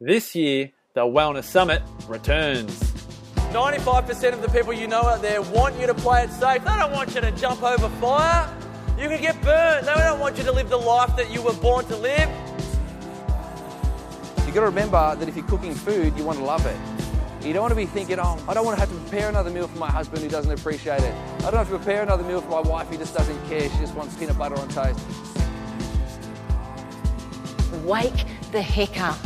This year, the Wellness Summit returns. 95% of the people you know out there want you to play it safe. They don't want you to jump over fire. You could get burned. They don't want you to live the life that you were born to live. You've got to remember that if you're cooking food, you want to love it. You don't want to be thinking, oh, I don't want to have to prepare another meal for my husband who doesn't appreciate it. I don't have to prepare another meal for my wife who just doesn't care. She just wants peanut butter on toast. Wake the heck up.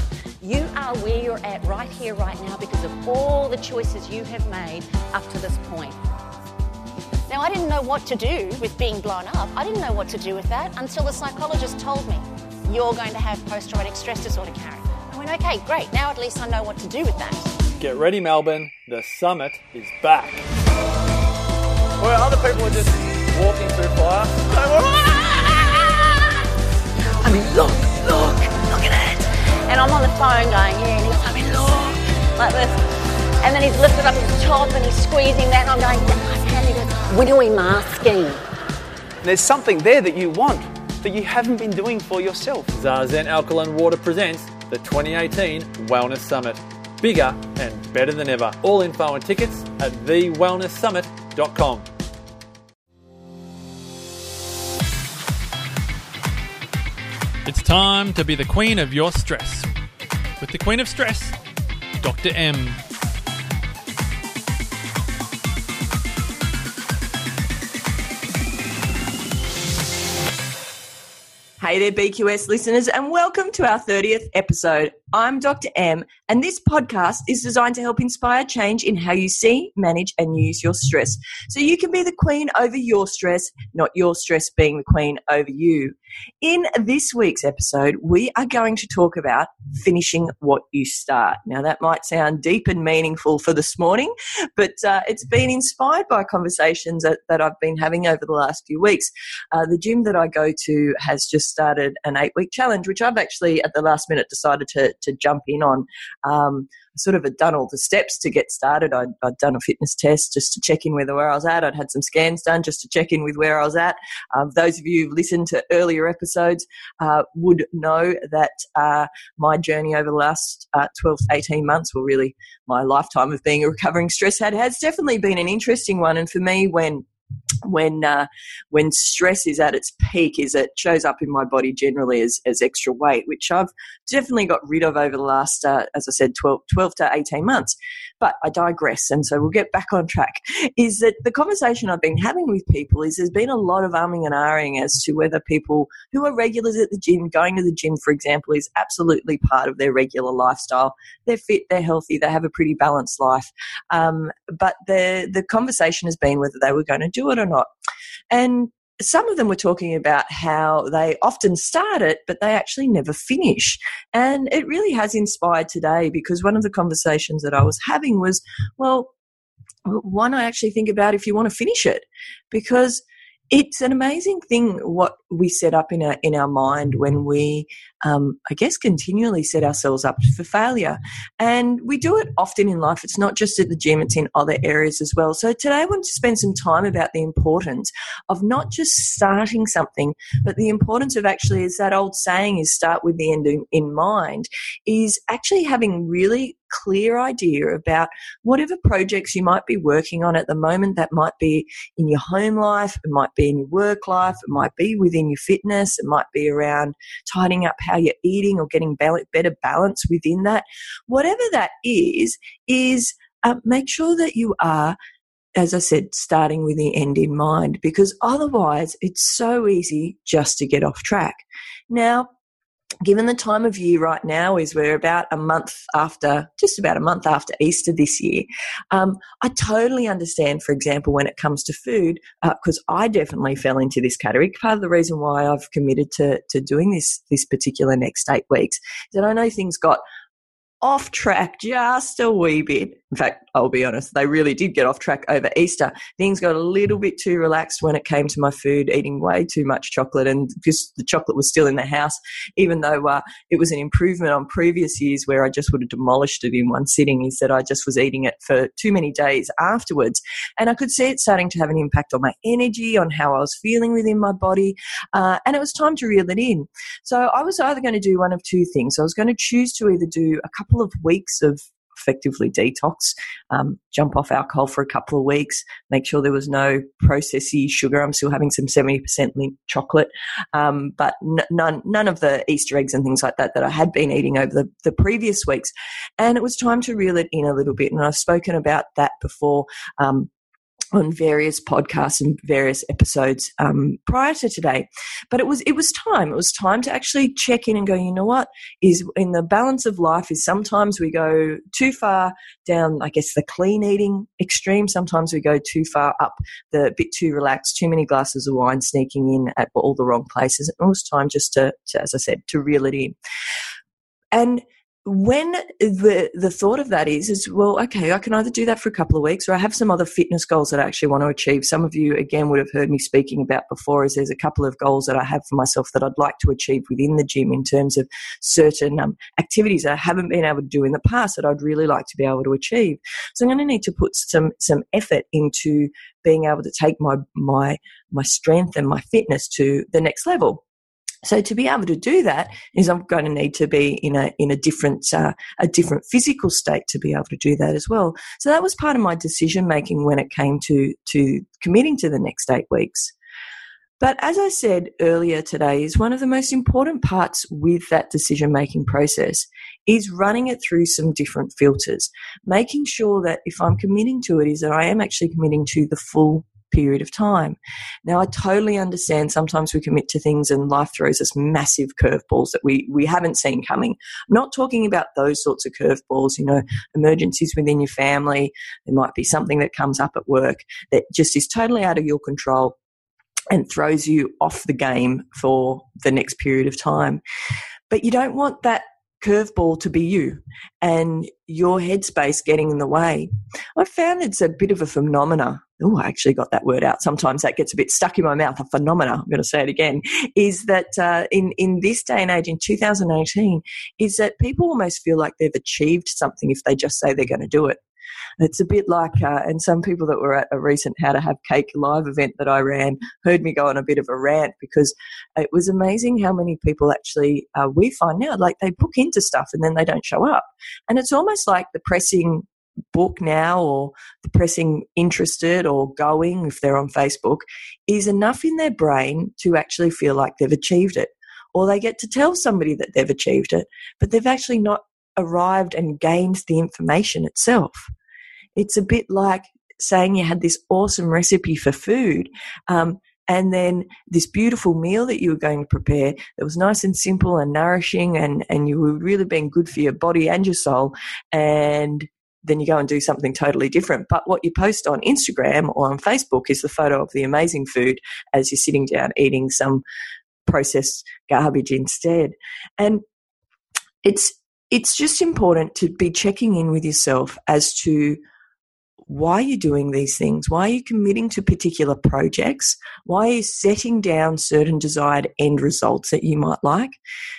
You are where you're at right here, right now, because of all the choices you have made up to this point. Now, I didn't know what to do with being blown up. I didn't know what to do with that until the psychologist told me, you're going to have post traumatic stress disorder, Karen. I went, okay, great. Now at least I know what to do with that. Get ready, Melbourne. The summit is back. Where other people are just walking through fire. Phone going, yeah, and he's, I mean, look, like this. And then he's lifted up his top and he's squeezing that, and I'm going, yeah, I can. He goes, when are we masking? There's something there that you want that you haven't been doing for yourself. Zazen Alkaline Water presents the 2018 Wellness Summit. Bigger and better than ever. All info and tickets at thewellnesssummit.com. It's time to be the queen of your stress. With the queen of stress, Dr. M. Hey there, BQS listeners, and welcome to our 30th episode. I'm Dr. M, and this podcast is designed to help inspire change in how you see, manage, and use your stress. So you can be the queen over your stress, not your stress being the queen over you. In this week's episode, we are going to talk about finishing what you start. Now, that might sound deep and meaningful for this morning, but uh, it's been inspired by conversations that, that, I've been having over the last few weeks. Uh, the gym that I go to has just started an eight week challenge, which I've actually at the last minute decided to, to jump in on. Um, sort of had done all the steps to get started. I'd, I'd, done a fitness test just to check in with where I was at. I'd had some scans done just to check in with where I was at. Um, those of you who've listened to earlier episodes uh, would know that uh, my journey over the last uh, 12 to 18 months, well, really my lifetime of being a recovering stress head, has definitely been an interesting one. And for me, when when uh, when stress is at its peak is it shows up in my body generally as, as extra weight which i've definitely got rid of over the last uh, as i said 12, 12 to 18 months. But i digress and so we'll get back on track. Is that the conversation i've been having with people is there's been a lot of umming and ahhing as to whether people who are regulars at the gym going to the gym for example is absolutely part of their regular lifestyle. They're fit they're healthy they have a pretty balanced life. Um, but the the conversation has been whether they were going to do it or not. And some of them were talking about how they often start it, but they actually never finish. And it really has inspired today because one of the conversations that I was having was, well, why not actually think about if you want to finish it? Because it's an amazing thing what we set up in our in our mind when we um, I guess continually set ourselves up for failure and we do it often in life it's not just at the gym it's in other areas as well so today I want to spend some time about the importance of not just starting something but the importance of actually as that old saying is start with the end in mind is actually having really clear idea about whatever projects you might be working on at the moment. That might be in your home life, it might be in your work life, it might be within your fitness, it might be around tidying up how you're eating or getting better balance within that. Whatever that is, is uh, make sure that you are as I said, starting with the end in mind, because otherwise it's so easy just to get off track. Now, given the time of year right now is we're about a month after, just about a month after Easter this year, um, I totally understand, for example, when it comes to food, because uh, I definitely fell into this category. Part of the reason why I've committed to, to doing this, this particular next eight weeks is that I know things got off track just a wee bit In fact, I'll be honest, they really did get off track over Easter. Things got a little bit too relaxed when it came to my food, eating way too much chocolate, and just the chocolate was still in the house, even though uh, it was an improvement on previous years where I just would have demolished it in one sitting. He said I just was eating it for too many days afterwards. And I could see it starting to have an impact on my energy, on how I was feeling within my body, uh, and it was time to reel it in. So I was either going to do one of two things. I was going to choose to either do a couple of weeks of effectively detox, um, jump off alcohol for a couple of weeks, make sure there was no processy sugar. I'm still having some 70% Lindt chocolate, um, but n- none, none of the Easter eggs and things like that that I had been eating over the, the previous weeks. And it was time to reel it in a little bit. And I've spoken about that before. Um, on various podcasts and various episodes um, prior to today. But it was it was time. It was time to actually check in and go. You know what is in the balance of life is sometimes we go too far down. I guess the clean eating extreme. Sometimes we go too far up the bit too relaxed. Too many glasses of wine sneaking in at all the wrong places. It was time just to, to as I said, to reel it in. And when the the thought of that is is well okay i can either do that for a couple of weeks or i have some other fitness goals that i actually want to achieve. Some of you again would have heard me speaking about before is there's a couple of goals that i have for myself that i'd like to achieve within the gym in terms of certain um, activities i haven't been able to do in the past that i'd really like to be able to achieve. So i'm going to need to put some some effort into being able to take my my my strength and my fitness to the next level so to be able to do that is I'm going to need to be in a in a different uh, a different physical state to be able to do that as well. So that was part of my decision making when it came to to committing to the next eight weeks. But as I said earlier today, is one of the most important parts with that decision making process is running it through some different filters, making sure that if I'm committing to it, is that I am actually committing to the full period of time. Now, I totally understand sometimes we commit to things and life throws us massive curveballs that we, we haven't seen coming. I'm not talking about those sorts of curveballs, you know, emergencies within your family. There might be something that comes up at work that just is totally out of your control and throws you off the game for the next period of time. But you don't want that curveball to be you and your headspace getting in the way. I found it's a bit of a phenomena. Oh, I actually got that word out. Sometimes that gets a bit stuck in my mouth. A phenomena. I'm going to say it again. Is that uh, in in this day and age, in 2018, is that people almost feel like they've achieved something if they just say they're going to do it. It's a bit like, uh, and some people that were at a recent How to Have Cake live event that I ran heard me go on a bit of a rant because it was amazing how many people actually uh, we find now like they book into stuff and then they don't show up. And it's almost like the pressing book now or pressing interested or going if they're on Facebook is enough in their brain to actually feel like they've achieved it. Or they get to tell somebody that they've achieved it, but they've actually not arrived and gained the information itself. It's a bit like saying you had this awesome recipe for food. Um, and then this beautiful meal that you were going to prepare that was nice and simple and nourishing and, and you were really being good for your body and your soul and then you go and do something totally different but what you post on instagram or on facebook is the photo of the amazing food as you're sitting down eating some processed garbage instead and it's it's just important to be checking in with yourself as to why are you doing these things? Why are you committing to particular projects? Why are you setting down certain desired end results that you might like?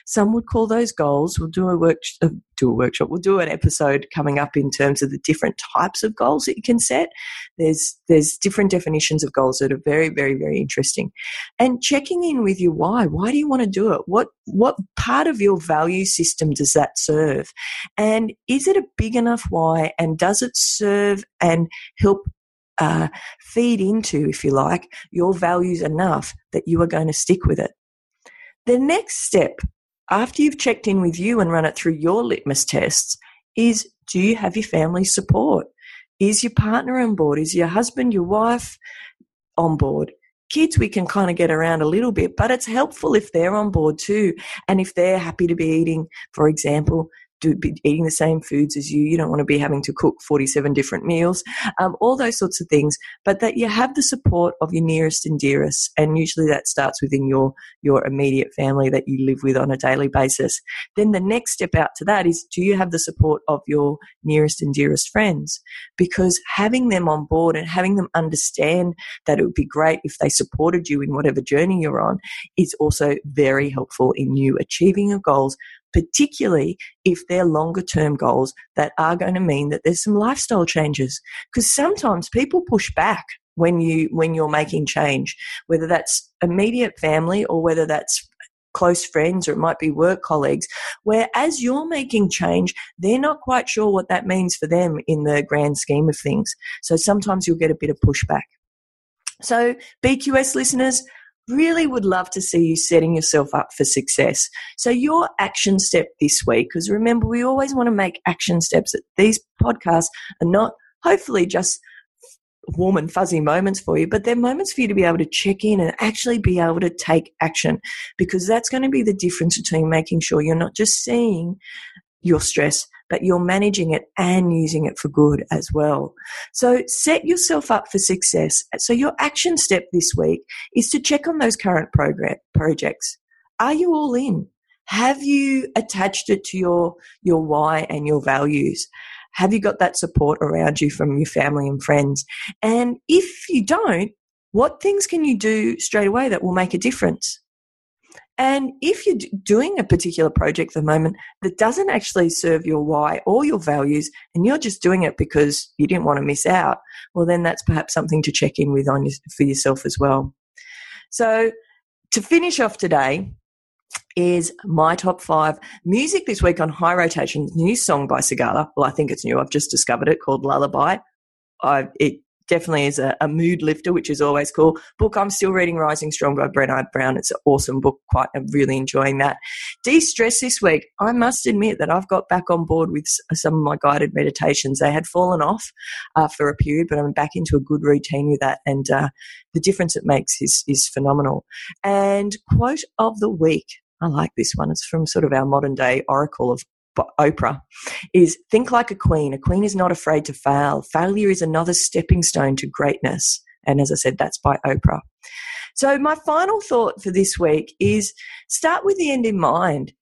Some would call those goals. We'll do a work, uh, do a workshop. We'll do an episode coming up in terms of the different types of goals that you can set. There's there's different definitions of goals that are very very very interesting, and checking in with your why. Why do you want to do it? What what part of your value system does that serve? And is it a big enough why? And does it serve and help uh, feed into, if you like, your values enough that you are going to stick with it. The next step after you've checked in with you and run it through your litmus tests, is do you have your family support? Is your partner on board? Is your husband, your wife on board? Kids, we can kind of get around a little bit, but it's helpful if they're on board too. And if they're happy to be eating, for example, do, be eating the same foods as you. You don't want to be having to cook 47 different meals, um, all those sorts of things. But that you have the support of your nearest and dearest. And usually that starts within your, your immediate family that you live with on a daily basis. Then the next step out to that is do you have the support of your nearest and dearest friends? Because having them on board and having them understand that it would be great if they supported you in whatever journey you're on is also very helpful in you achieving your goals particularly if they're longer term goals that are going to mean that there's some lifestyle changes. Because sometimes people push back when you when you're making change whether that's immediate family or whether that's close friends or it might be work colleagues where as you're making change they're not quite sure what that means for them in the grand scheme of things. So sometimes you'll get a bit of pushback. So bqs listeners really would love to see you setting yourself up for success. So, your action step this week, because remember, we always want to make action steps. These podcasts are not hopefully just warm and fuzzy moments for you, but they're moments for you to be able to check in and actually be able to take action because that's going to be the difference between making sure you're not just seeing your stress, but you're managing it and using it for good as well. So set yourself up for success. So your action step this week is to check on those current program projects. Are you all in? Have you attached it to your, your why and your values? Have you got that support around you from your family and friends? And if you don't, what things can you do straight away that will make a difference? And if you're doing a particular project at the moment that doesn't actually serve your why or your values, and you're just doing it because you didn't want to miss out, well, then that's perhaps something to check in with on for yourself as well. So, to finish off today, is my top five music this week on High Rotation. New song by Sigala. Well, I think it's new. I've just discovered it called Lullaby. I, it definitely is a, a, mood lifter, which is always cool. Book I'm still reading Rising Strong by Brené Brown. It's an awesome book. Quite I'm really enjoying that. De-stress this week. I must admit that I've got back on board with some of my guided meditations. They had fallen off uh, for a period, but I'm back into a good routine with that, and uh, the difference it makes is is phenomenal. And quote of the week. I like this one. It's from sort of our modern day oracle of Oprah is think like a queen. A queen is not afraid to fail. Failure is another stepping stone to greatness. And as I said, that's by Oprah. So my final thought for this week is start with the end in mind,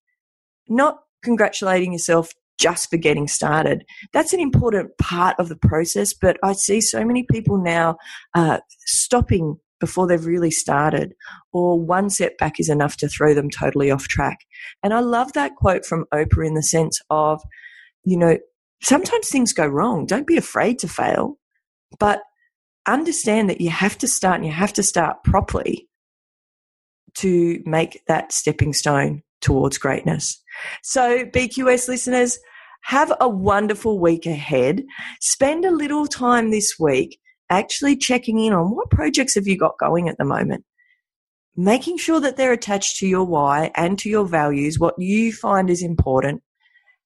not congratulating yourself just for getting started. That's an important part of the process, but I see so many people now uh, stopping before they've really started, or one setback is enough to throw them totally off track. And I love that quote from Oprah in the sense of, you know, sometimes things go wrong. Don't be afraid to fail, but understand that you have to start and you have to start properly to make that stepping stone towards greatness. So, BQS listeners, have a wonderful week ahead. Spend a little time this week actually checking in on what projects have you got going at the moment? Making sure that they're attached to your why and to your values what you find is important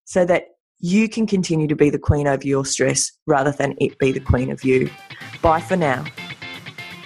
so that you can continue to be the queen over your stress rather than it be the queen of you. Bye for now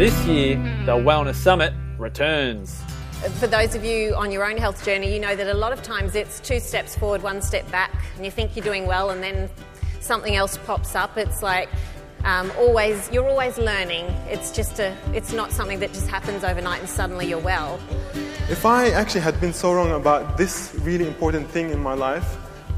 This year, the Wellness Summit returns. For those of you on your own health journey, you know that a lot of times it's two steps forward, one step back, and you think you're doing well, and then something else pops up. It's like um, always, you're always learning. It's just a, it's not something that just happens overnight and suddenly you're well. If I actually had been so wrong about this really important thing in my life,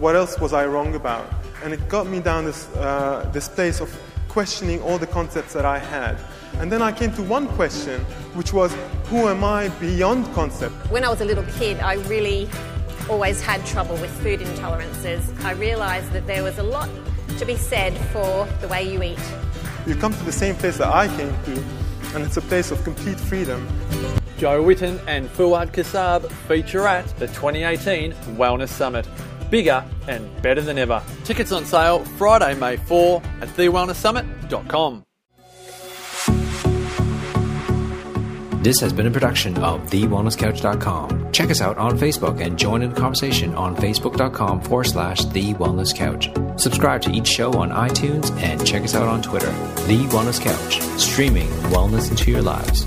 what else was I wrong about? And it got me down this, uh, this place of questioning all the concepts that I had. And then I came to one question, which was, who am I beyond concept? When I was a little kid, I really always had trouble with food intolerances. I realised that there was a lot to be said for the way you eat. You come to the same place that I came to, and it's a place of complete freedom. Joe Witten and Fuad Kassab feature at the 2018 Wellness Summit. Bigger and better than ever. Tickets on sale Friday, May 4 at thewellnesssummit.com. This has been a production of TheWellnessCouch.com. Check us out on Facebook and join in the conversation on Facebook.com forward slash The Wellness Couch. Subscribe to each show on iTunes and check us out on Twitter. The Wellness Couch, streaming wellness into your lives.